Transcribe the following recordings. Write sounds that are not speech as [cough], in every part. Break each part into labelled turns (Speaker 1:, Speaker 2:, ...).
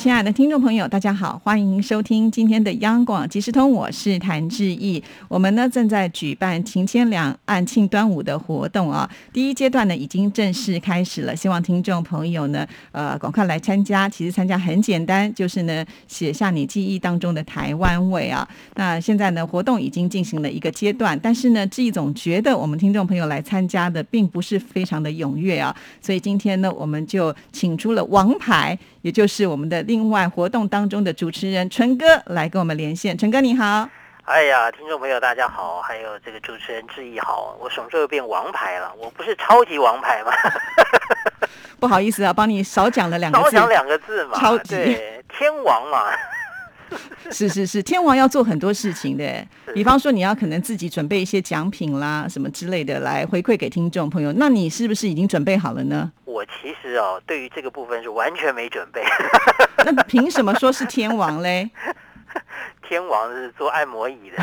Speaker 1: 亲爱的听众朋友，大家好，欢迎收听今天的央广即时通，我是谭志毅。我们呢正在举办情牵两岸庆端午的活动啊，第一阶段呢已经正式开始了，希望听众朋友呢呃赶快来参加。其实参加很简单，就是呢写下你记忆当中的台湾味啊。那现在呢活动已经进行了一个阶段，但是呢志毅总觉得我们听众朋友来参加的并不是非常的踊跃啊，所以今天呢我们就请出了王牌，也就是我们的。另外活动当中的主持人纯哥来跟我们连线，纯哥你好。
Speaker 2: 哎呀，听众朋友大家好，还有这个主持人志毅好，我什么时候变王牌了？我不是超级王牌吗？[laughs]
Speaker 1: 不好意思啊，帮你少讲了两个
Speaker 2: 字，少讲两个字嘛。
Speaker 1: 超级
Speaker 2: 天王嘛。[laughs]
Speaker 1: 是是是，天王要做很多事情的，比方说你要可能自己准备一些奖品啦，什么之类的来回馈给听众朋友。那你是不是已经准备好了呢？
Speaker 2: 我其实哦，对于这个部分是完全没准备。[laughs]
Speaker 1: 那凭什么说是天王嘞？[laughs]
Speaker 2: 天王是做按摩椅的。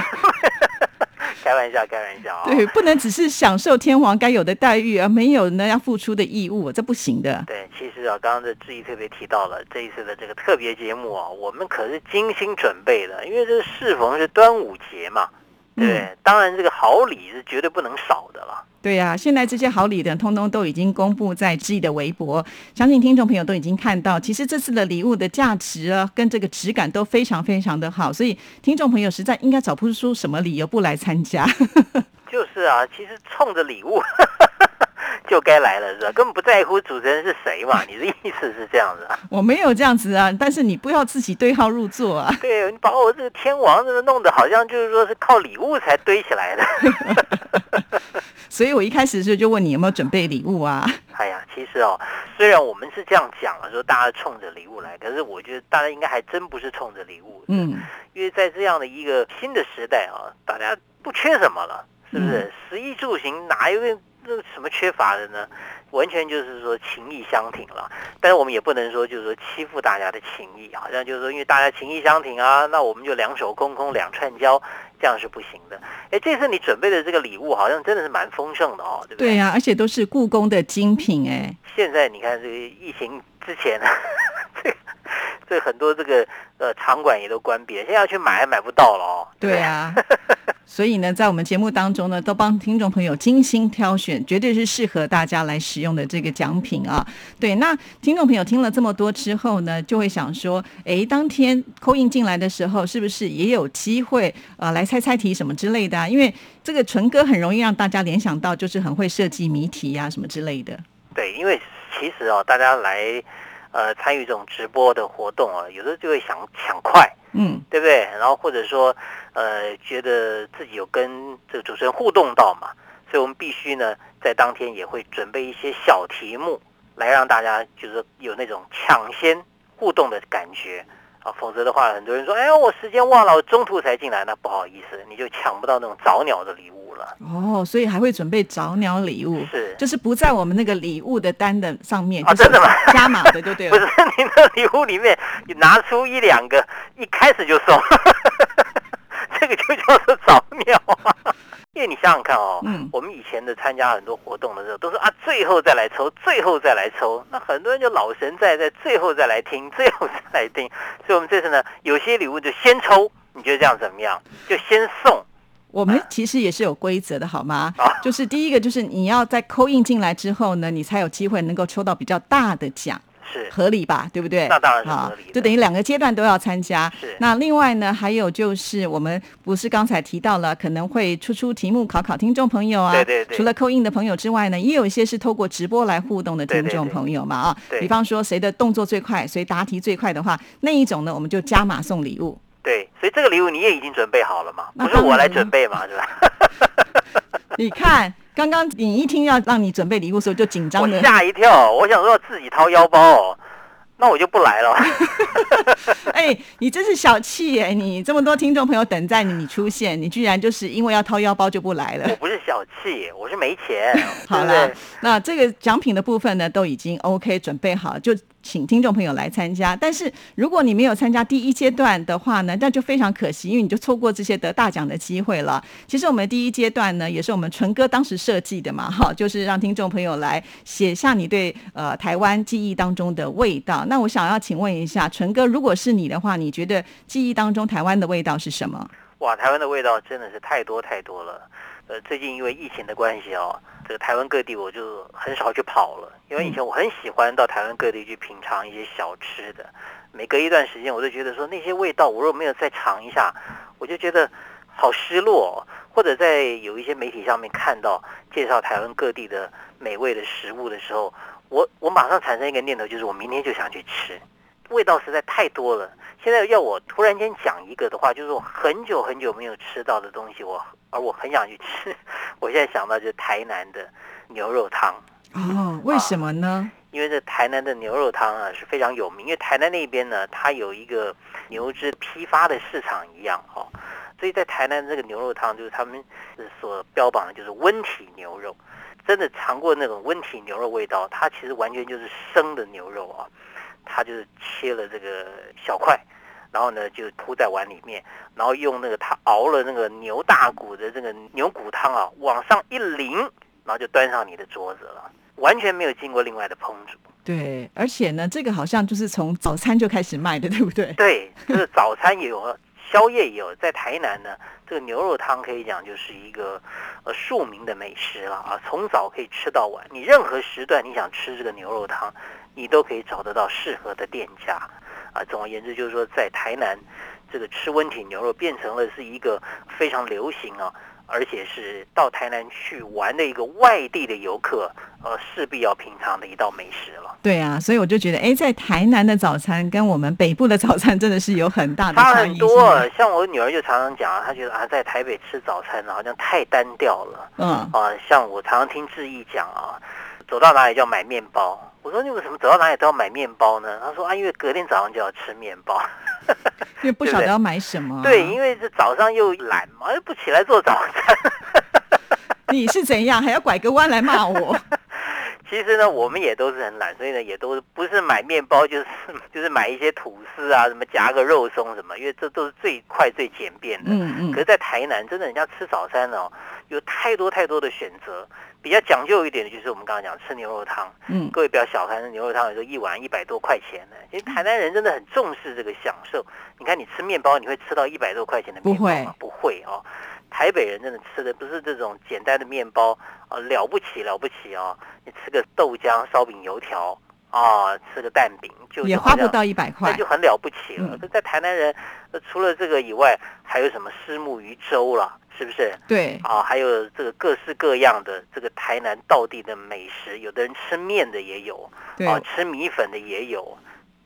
Speaker 2: 开玩笑，开玩笑啊！[laughs]
Speaker 1: 对，不能只是享受天皇该有的待遇，而没有呢要付出的义务，这不行的。
Speaker 2: 对，其实啊，刚刚的质疑特别提到了这一次的这个特别节目啊，我们可是精心准备的，因为这适逢是端午节嘛。对，当然这个好礼是绝对不能少的了。
Speaker 1: 对呀，现在这些好礼的通通都已经公布在自己的微博，相信听众朋友都已经看到。其实这次的礼物的价值啊，跟这个质感都非常非常的好，所以听众朋友实在应该找不出什么理由不来参加。[laughs]
Speaker 2: 就是啊，其实冲着礼物。就该来了是吧？根本不在乎主持人是谁嘛？[laughs] 你的意思是这样子啊？
Speaker 1: 我没有这样子啊，但是你不要自己对号入座啊。
Speaker 2: 对你把我这个天王这个弄得好像就是说是靠礼物才堆起来的。[laughs]
Speaker 1: 所以我一开始就就问你有没有准备礼物啊？
Speaker 2: 哎呀，其实哦，虽然我们是这样讲了，说大家冲着礼物来，可是我觉得大家应该还真不是冲着礼物。嗯，因为在这样的一个新的时代啊，大家不缺什么了，是不是？食衣住行哪一个？这什么缺乏的呢？完全就是说情义相挺了，但是我们也不能说就是说欺负大家的情谊，好像就是说因为大家情义相挺啊，那我们就两手空空两串交，这样是不行的。哎，这次你准备的这个礼物好像真的是蛮丰盛的哦，对不对？
Speaker 1: 对呀，而且都是故宫的精品哎。
Speaker 2: 现在你看这个疫情之前，这 [laughs] 这很多这个呃场馆也都关闭了，现在要去买还买不到了哦。
Speaker 1: 对啊。[laughs] 所以呢，在我们节目当中呢，都帮听众朋友精心挑选，绝对是适合大家来使用的这个奖品啊。对，那听众朋友听了这么多之后呢，就会想说，哎，当天扣印进来的时候，是不是也有机会呃来猜猜题什么之类的？因为这个纯哥很容易让大家联想到，就是很会设计谜题呀什么之类的。
Speaker 2: 对，因为其实哦，大家来呃参与这种直播的活动啊，有时候就会想抢快。嗯，对不对？然后或者说，呃，觉得自己有跟这个主持人互动到嘛，所以我们必须呢，在当天也会准备一些小题目，来让大家就是有那种抢先互动的感觉啊。否则的话，很多人说，哎呀，我时间忘了，我中途才进来，那不好意思，你就抢不到那种早鸟的礼物了。
Speaker 1: 哦，所以还会准备早鸟礼物，
Speaker 2: 是
Speaker 1: 就是不在我们那个礼物的单的上面，
Speaker 2: 啊，真的吗？
Speaker 1: 加码的就对
Speaker 2: 了。[laughs] 不是，你的礼物里面你拿出一两个，一开始就送，[laughs] 这个就叫做早鸟啊。[laughs] 因为你想想看哦，嗯，我们以前的参加很多活动的时候，都是啊，最后再来抽，最后再来抽，那很多人就老神在在，最后再来听，最后再来听。所以我们这次呢，有些礼物就先抽，你觉得这样怎么样？就先送。
Speaker 1: 我们其实也是有规则的，好吗？就是第一个，就是你要在扣印进来之后呢，你才有机会能够抽到比较大的奖，
Speaker 2: 是
Speaker 1: 合理吧？对不对？
Speaker 2: 那当然是合理。
Speaker 1: 就等于两个阶段都要参加。
Speaker 2: 是。
Speaker 1: 那另外呢，还有就是我们不是刚才提到了，可能会出出题目考考听众朋友啊。
Speaker 2: 对对对。
Speaker 1: 除了扣印的朋友之外呢，也有一些是透过直播来互动的听众朋友嘛啊。
Speaker 2: 对。
Speaker 1: 比方说谁的动作最快，谁答题最快的话，那一种呢，我们就加码送礼物。
Speaker 2: 对，所以这个礼物你也已经准备好了嘛？不是我来准备嘛，[laughs] 是吧？[laughs]
Speaker 1: 你看，刚刚你一听要让你准备礼物的时候就紧张
Speaker 2: 的，吓一跳。我想说自己掏腰包，那我就不来了。[laughs]
Speaker 1: 哎，你真是小气耶！你这么多听众朋友等在你，你出现，你居然就是因为要掏腰包就不来了。
Speaker 2: 我不是小气，我是没钱。
Speaker 1: 好
Speaker 2: 了，
Speaker 1: 那这个奖品的部分呢，都已经 OK 准备好，就。请听众朋友来参加，但是如果你没有参加第一阶段的话呢，那就非常可惜，因为你就错过这些得大奖的机会了。其实我们第一阶段呢，也是我们纯哥当时设计的嘛，哈，就是让听众朋友来写下你对呃台湾记忆当中的味道。那我想要请问一下，纯哥，如果是你的话，你觉得记忆当中台湾的味道是什么？
Speaker 2: 哇，台湾的味道真的是太多太多了。呃，最近因为疫情的关系哦，这个台湾各地我就很少去跑了。因为以前我很喜欢到台湾各地去品尝一些小吃的，每隔一段时间我都觉得说那些味道我若没有再尝一下，我就觉得好失落。或者在有一些媒体上面看到介绍台湾各地的美味的食物的时候，我我马上产生一个念头，就是我明天就想去吃。味道实在太多了。现在要我突然间讲一个的话，就是我很久很久没有吃到的东西，我 [laughs] 而我很想去吃。我现在想到就是台南的牛肉汤。
Speaker 1: 哦，为什么呢？
Speaker 2: 因为这台南的牛肉汤啊是非常有名，因为台南那边呢，它有一个牛只批发的市场一样哦，所以在台南这个牛肉汤就是他们所标榜的就是温体牛肉。真的尝过那种温体牛肉味道，它其实完全就是生的牛肉啊。他就是切了这个小块，然后呢就铺在碗里面，然后用那个他熬了那个牛大骨的这个牛骨汤啊，往上一淋，然后就端上你的桌子了，完全没有经过另外的烹煮。
Speaker 1: 对，而且呢，这个好像就是从早餐就开始卖的，对不对？[laughs]
Speaker 2: 对，就是早餐也有，宵夜也有。在台南呢，这个牛肉汤可以讲就是一个呃庶民的美食了啊，从早可以吃到晚，你任何时段你想吃这个牛肉汤。你都可以找得到适合的店家，啊，总而言之就是说，在台南，这个吃温体牛肉变成了是一个非常流行啊，而且是到台南去玩的一个外地的游客，呃，势必要品尝的一道美食了。
Speaker 1: 对啊，所以我就觉得，哎，在台南的早餐跟我们北部的早餐真的是有很大的差
Speaker 2: 很多。像我女儿就常常讲啊，她觉得啊，在台北吃早餐好像太单调了。嗯啊，像我常常听志毅讲啊，走到哪里就要买面包。我说你为什么走到哪里都要买面包呢？他说啊，因为隔天早上就要吃面包，[laughs]
Speaker 1: 因为不晓得要买什么。
Speaker 2: 对，因为这早上又懒嘛，又不起来做早餐。[laughs]
Speaker 1: 你是怎样还要拐个弯来骂我？
Speaker 2: 其实呢，我们也都是很懒，所以呢，也都不是买面包，就是就是买一些吐司啊，什么夹个肉松什么，因为这都是最快最简便的。嗯嗯。可是，在台南，真的人家吃早餐哦，有太多太多的选择。比较讲究一点的就是我们刚刚讲吃牛肉汤。嗯。各位不要小看，牛肉汤有时候一碗一百多块钱呢。其实台南人真的很重视这个享受。你看，你吃面包，你会吃到一百多块钱的面包吗？不会哦。台北人真的吃的不是这种简单的面包啊，了不起了不起哦！你吃个豆浆、烧饼、油条啊，吃个蛋饼就
Speaker 1: 也花不到一百块，
Speaker 2: 那就很了不起了。在台南人，除了这个以外，还有什么虱目鱼粥了，是不是？
Speaker 1: 对
Speaker 2: 啊，还有这个各式各样的这个台南道地的美食，有的人吃面的也有，啊，吃米粉的也有，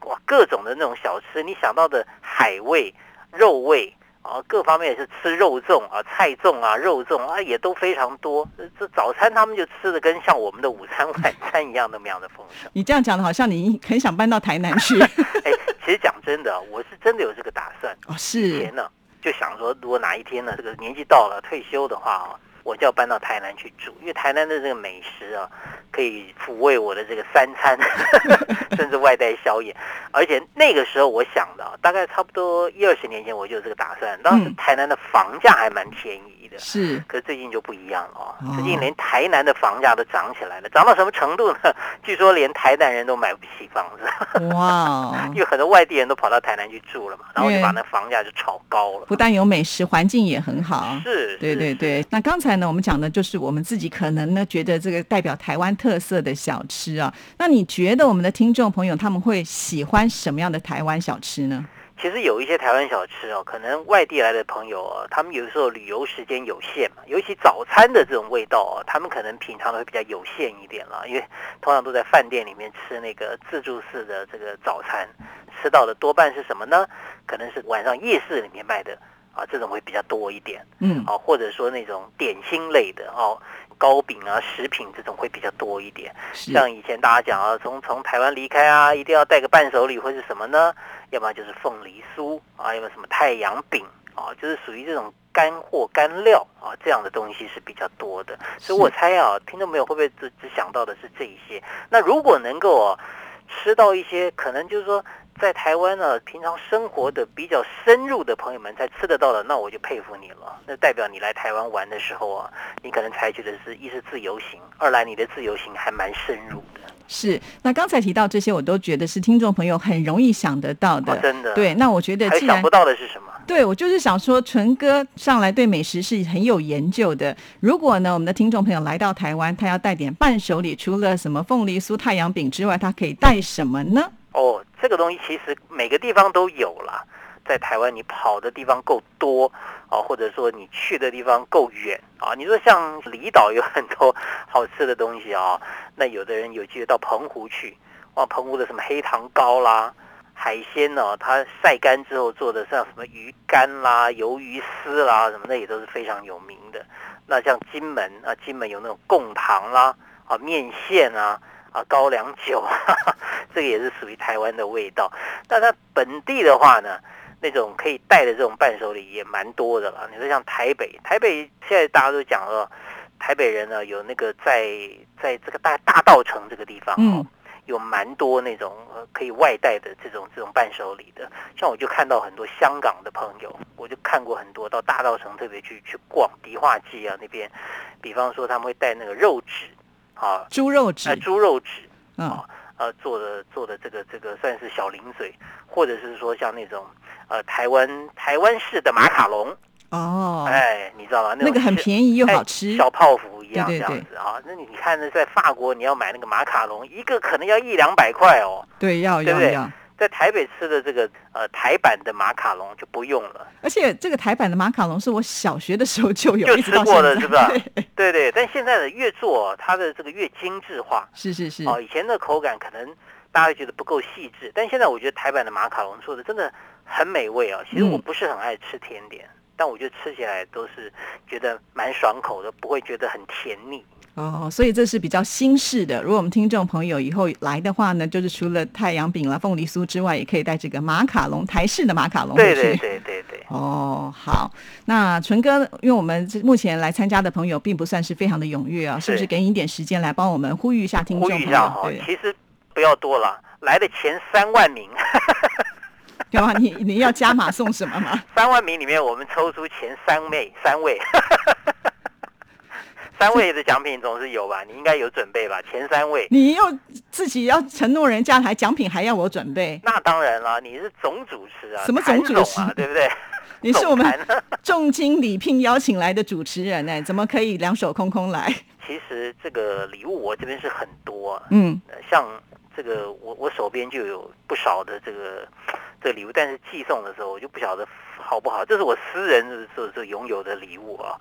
Speaker 2: 哇，各种的那种小吃，你想到的海味、肉味。啊，各方面也是吃肉粽啊、菜粽啊、肉粽啊，也都非常多。这早餐他们就吃的跟像我们的午餐、[laughs] 晚餐一样那么样的丰盛。
Speaker 1: 你这样讲的，好像你很想搬到台南去。[laughs]
Speaker 2: 哎，其实讲真的，我是真的有这个打算。
Speaker 1: 哦，是。
Speaker 2: 以前呢，就想说，如果哪一天呢，这个年纪到了退休的话啊。我就要搬到台南去住，因为台南的这个美食啊，可以抚慰我的这个三餐，[laughs] 甚至外带宵夜。而且那个时候我想的，大概差不多一二十年前我就有这个打算。当时台南的房价还蛮便宜的，
Speaker 1: 是。
Speaker 2: 可是最近就不一样了，最近连台南的房价都涨起来了，涨到什么程度呢？[laughs] 据说连台南人都买不起房子。哇！[laughs] 因为很多外地人都跑到台南去住了嘛，然后就把那房价就炒高了。
Speaker 1: 不但有美食，环境也很好。
Speaker 2: 是，
Speaker 1: 对对对。那刚才。呢，我们讲的就是我们自己可能呢觉得这个代表台湾特色的小吃啊。那你觉得我们的听众朋友他们会喜欢什么样的台湾小吃呢？
Speaker 2: 其实有一些台湾小吃哦，可能外地来的朋友哦，他们有时候旅游时间有限嘛，尤其早餐的这种味道哦，他们可能品尝的会比较有限一点了，因为通常都在饭店里面吃那个自助式的这个早餐，吃到的多半是什么呢？可能是晚上夜市里面卖的。啊，这种会比较多一点，嗯，啊，或者说那种点心类的哦，糕饼啊、食品这种会比较多一点。像以前大家讲啊，从从台湾离开啊，一定要带个伴手礼或是什么呢？要不然就是凤梨酥啊，要么什么太阳饼啊，就是属于这种干货干料啊，这样的东西是比较多的。所以我猜啊，听众朋友会不会只只想到的是这一些？那如果能够啊吃到一些，可能就是说。在台湾呢，平常生活的比较深入的朋友们才吃得到的，那我就佩服你了。那代表你来台湾玩的时候啊，你可能采取的是一是自由行，二来你的自由行还蛮深入的。
Speaker 1: 是，那刚才提到这些，我都觉得是听众朋友很容易想得到的。
Speaker 2: 真的。
Speaker 1: 对，那我觉得
Speaker 2: 还想不到的是什么？
Speaker 1: 对，我就是想说，纯哥上来对美食是很有研究的。如果呢，我们的听众朋友来到台湾，他要带点伴手礼，除了什么凤梨酥、太阳饼之外，他可以带什么呢？
Speaker 2: 哦，这个东西其实每个地方都有了。在台湾，你跑的地方够多啊，或者说你去的地方够远啊。你说像离岛有很多好吃的东西啊，那有的人有机会到澎湖去，哇，澎湖的什么黑糖糕啦，海鲜呢，它晒干之后做的像什么鱼干啦、鱿鱼丝啦，什么那也都是非常有名的。那像金门啊，金门有那种贡糖啦，啊，面线啊。啊，高粱酒，[laughs] 这个也是属于台湾的味道。那它本地的话呢，那种可以带的这种伴手礼也蛮多的了。你说像台北，台北现在大家都讲了，台北人呢有那个在在这个大大道城这个地方哦，有蛮多那种可以外带的这种这种伴手礼的。像我就看到很多香港的朋友，我就看过很多到大道城特别去去逛迪化街啊那边，比方说他们会带那个肉纸。啊，
Speaker 1: 猪肉纸，
Speaker 2: 猪肉纸，啊，呃，做的做的这个这个算是小零嘴，或者是说像那种呃台湾台湾式的马卡龙，
Speaker 1: 哦，
Speaker 2: 哎，你知道吗？
Speaker 1: 那个很便宜又好吃，
Speaker 2: 小泡芙一样这样子啊。那你看呢，在法国你要买那个马卡龙，一个可能要一两百块哦。
Speaker 1: 对，要要要。
Speaker 2: 在台北吃的这个呃台版的马卡龙就不用了，
Speaker 1: 而且这个台版的马卡龙是我小学的时候就有，
Speaker 2: 就吃过的是吧？[laughs] 对对，但现在的越做它的这个越精致化，
Speaker 1: 是是是。
Speaker 2: 哦，以前的口感可能大家觉得不够细致，但现在我觉得台版的马卡龙做的真的很美味啊。其实我不是很爱吃甜点，但我觉得吃起来都是觉得蛮爽口的，不会觉得很甜腻。
Speaker 1: 哦，所以这是比较新式的。如果我们听众朋友以后来的话呢，就是除了太阳饼啦、凤梨酥之外，也可以带这个马卡龙，台式的马卡龙
Speaker 2: 对对对对对。
Speaker 1: 哦，好，那纯哥，因为我们目前来参加的朋友并不算是非常的踊跃啊，是不是给你一点时间来帮我们呼吁一下听众？呼
Speaker 2: 吁一下哈，其实不要多了，来的前三万名，[laughs]
Speaker 1: 干嘛？你你要加码送什么吗？
Speaker 2: 三万名里面，我们抽出前三位，三位。三位的奖品总是有吧？你应该有准备吧？前三位，
Speaker 1: 你又自己要承诺人家，还奖品还要我准备？
Speaker 2: 那当然了，你是总主持啊，
Speaker 1: 什么总主持
Speaker 2: 啊？对不对？[laughs]
Speaker 1: 你是我们重金礼聘邀请来的主持人呢，怎么可以两手空空来？
Speaker 2: 其实这个礼物我这边是很多，嗯，像这个我我手边就有不少的这个这个礼物，但是寄送的时候我就不晓得好不好，这是我私人所所拥有的礼物啊。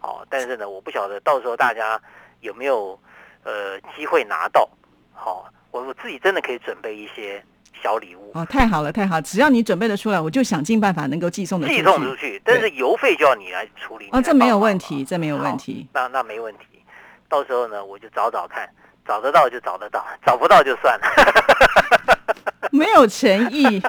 Speaker 2: 哦，但是呢，我不晓得到时候大家有没有呃机会拿到。好，我我自己真的可以准备一些小礼物。
Speaker 1: 哦，太好了，太好，只要你准备的出来，我就想尽办法能够寄送的
Speaker 2: 寄送出去。但是邮费就要你来处理。
Speaker 1: 哦，这没有问题，这没有问题。
Speaker 2: 那那没问题，到时候呢，我就找找看，找得到就找得到，找不到就算了。[laughs]
Speaker 1: 没有诚意。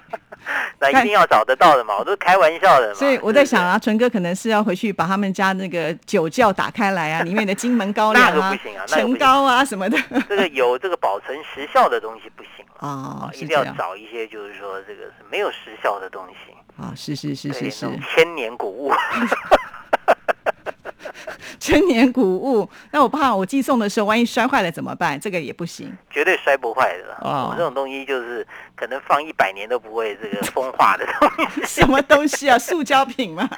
Speaker 2: 那一定要找得到的嘛，我都是开玩笑的嘛。
Speaker 1: 所以我在想啊，纯哥可能是要回去把他们家那个酒窖打开来啊，[laughs] 里面的金门高粱
Speaker 2: 啊、
Speaker 1: 陈高啊什么的。
Speaker 2: 这个有这个保存时效的东西不行啊，一定要找一些就是说这个是没有时效的东西
Speaker 1: 啊，是是是是是，
Speaker 2: 千年古物。[laughs]
Speaker 1: 千年古物，那我怕我寄送的时候，万一摔坏了怎么办？这个也不行，
Speaker 2: 绝对摔不坏的。哦，这种东西就是可能放一百年都不会这个风化的东西。[laughs]
Speaker 1: 什么东西啊？塑胶品吗？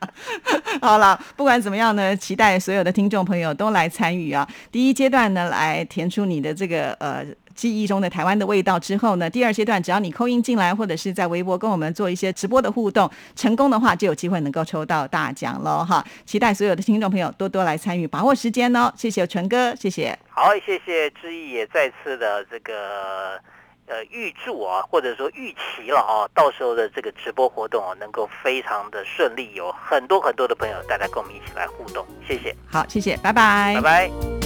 Speaker 1: [laughs] 好了，不管怎么样呢，期待所有的听众朋友都来参与啊。第一阶段呢，来填出你的这个呃。记忆中的台湾的味道之后呢，第二阶段只要你扣音进来，或者是在微博跟我们做一些直播的互动，成功的话就有机会能够抽到大奖喽！哈，期待所有的听众朋友多多来参与，把握时间哦。谢谢纯哥，谢谢。
Speaker 2: 好，谢谢志毅也再次的这个。呃预祝啊，或者说预期了啊，到时候的这个直播活动啊，能够非常的顺利，有很多很多的朋友大家跟我们一起来互动，谢谢，
Speaker 1: 好，谢谢，拜拜，
Speaker 2: 拜拜。